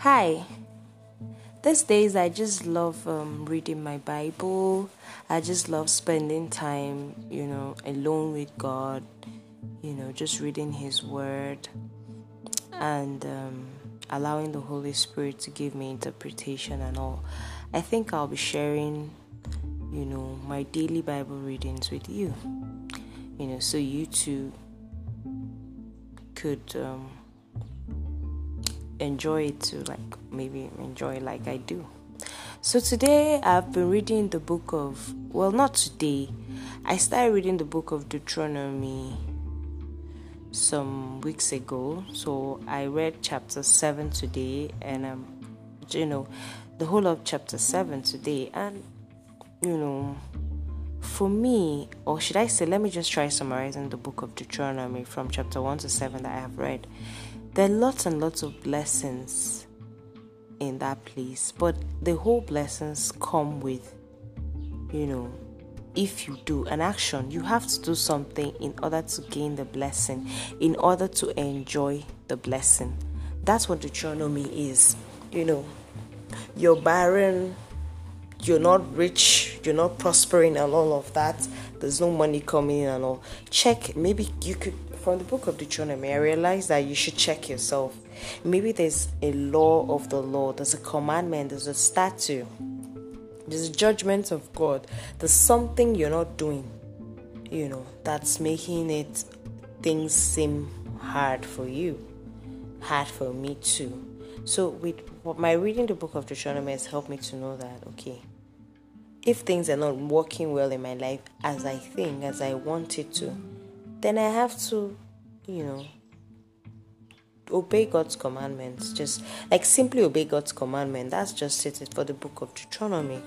Hi. These days, I just love um, reading my Bible. I just love spending time, you know, alone with God, you know, just reading His Word and um, allowing the Holy Spirit to give me interpretation and all. I think I'll be sharing, you know, my daily Bible readings with you, you know, so you too could. Um, enjoy it to like maybe enjoy like I do. So today I've been reading the book of well not today. I started reading the book of Deuteronomy some weeks ago. So I read chapter 7 today and um you know the whole of chapter 7 today and you know for me, or should I say, let me just try summarizing the book of Deuteronomy from chapter 1 to 7 that I have read. There are lots and lots of blessings in that place, but the whole blessings come with, you know, if you do an action, you have to do something in order to gain the blessing, in order to enjoy the blessing. That's what Deuteronomy is. You know, you're barren, you're not rich, you're not prospering, and all of that. There's no money coming in and all. Check, maybe you could from the book of Deuteronomy, I realized that you should check yourself. Maybe there's a law of the law, there's a commandment, there's a statute, there's a judgment of God, there's something you're not doing, you know, that's making it things seem hard for you, hard for me too. So, with my reading the book of Deuteronomy has helped me to know that okay, if things are not working well in my life as I think, as I want it to, then I have to, you know, obey God's commandments. Just like simply obey God's commandment. That's just it for the book of Deuteronomy.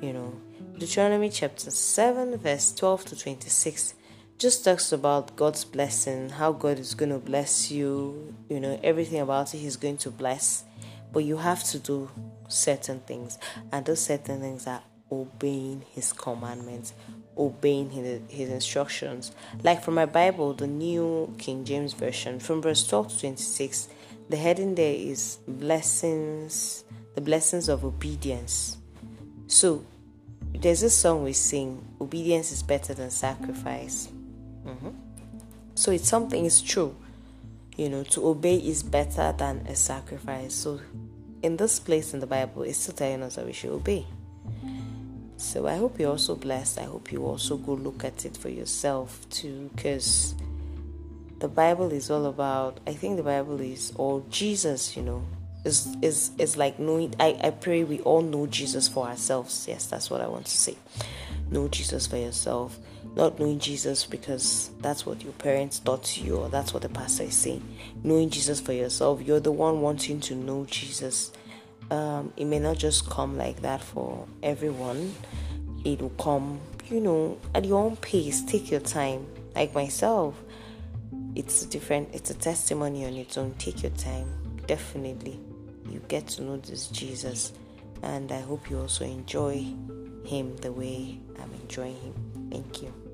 You know, Deuteronomy chapter 7, verse 12 to 26 just talks about God's blessing, how God is going to bless you, you know, everything about it He's going to bless. But you have to do certain things, and those certain things are obeying His commandments, obeying his, his instructions. Like from my Bible, the New King James Version, from verse 12 to 26, the heading there is blessings, the blessings of obedience. So there's a song we sing, obedience is better than sacrifice. Mm-hmm. So it's something, it's true. You know, to obey is better than a sacrifice. So in this place in the Bible, it's still telling us that we should obey. So I hope you're also blessed. I hope you also go look at it for yourself too, because the Bible is all about. I think the Bible is all Jesus. You know, is is is like knowing. I I pray we all know Jesus for ourselves. Yes, that's what I want to say. Know Jesus for yourself. Not knowing Jesus because that's what your parents taught you or that's what the pastor is saying. Knowing Jesus for yourself. You're the one wanting to know Jesus um, it may not just come like that for everyone. It will come, you know, at your own pace. Take your time. Like myself, it's different. It's a testimony on its own. Take your time. Definitely, you get to know this Jesus, and I hope you also enjoy him the way I'm enjoying him. Thank you.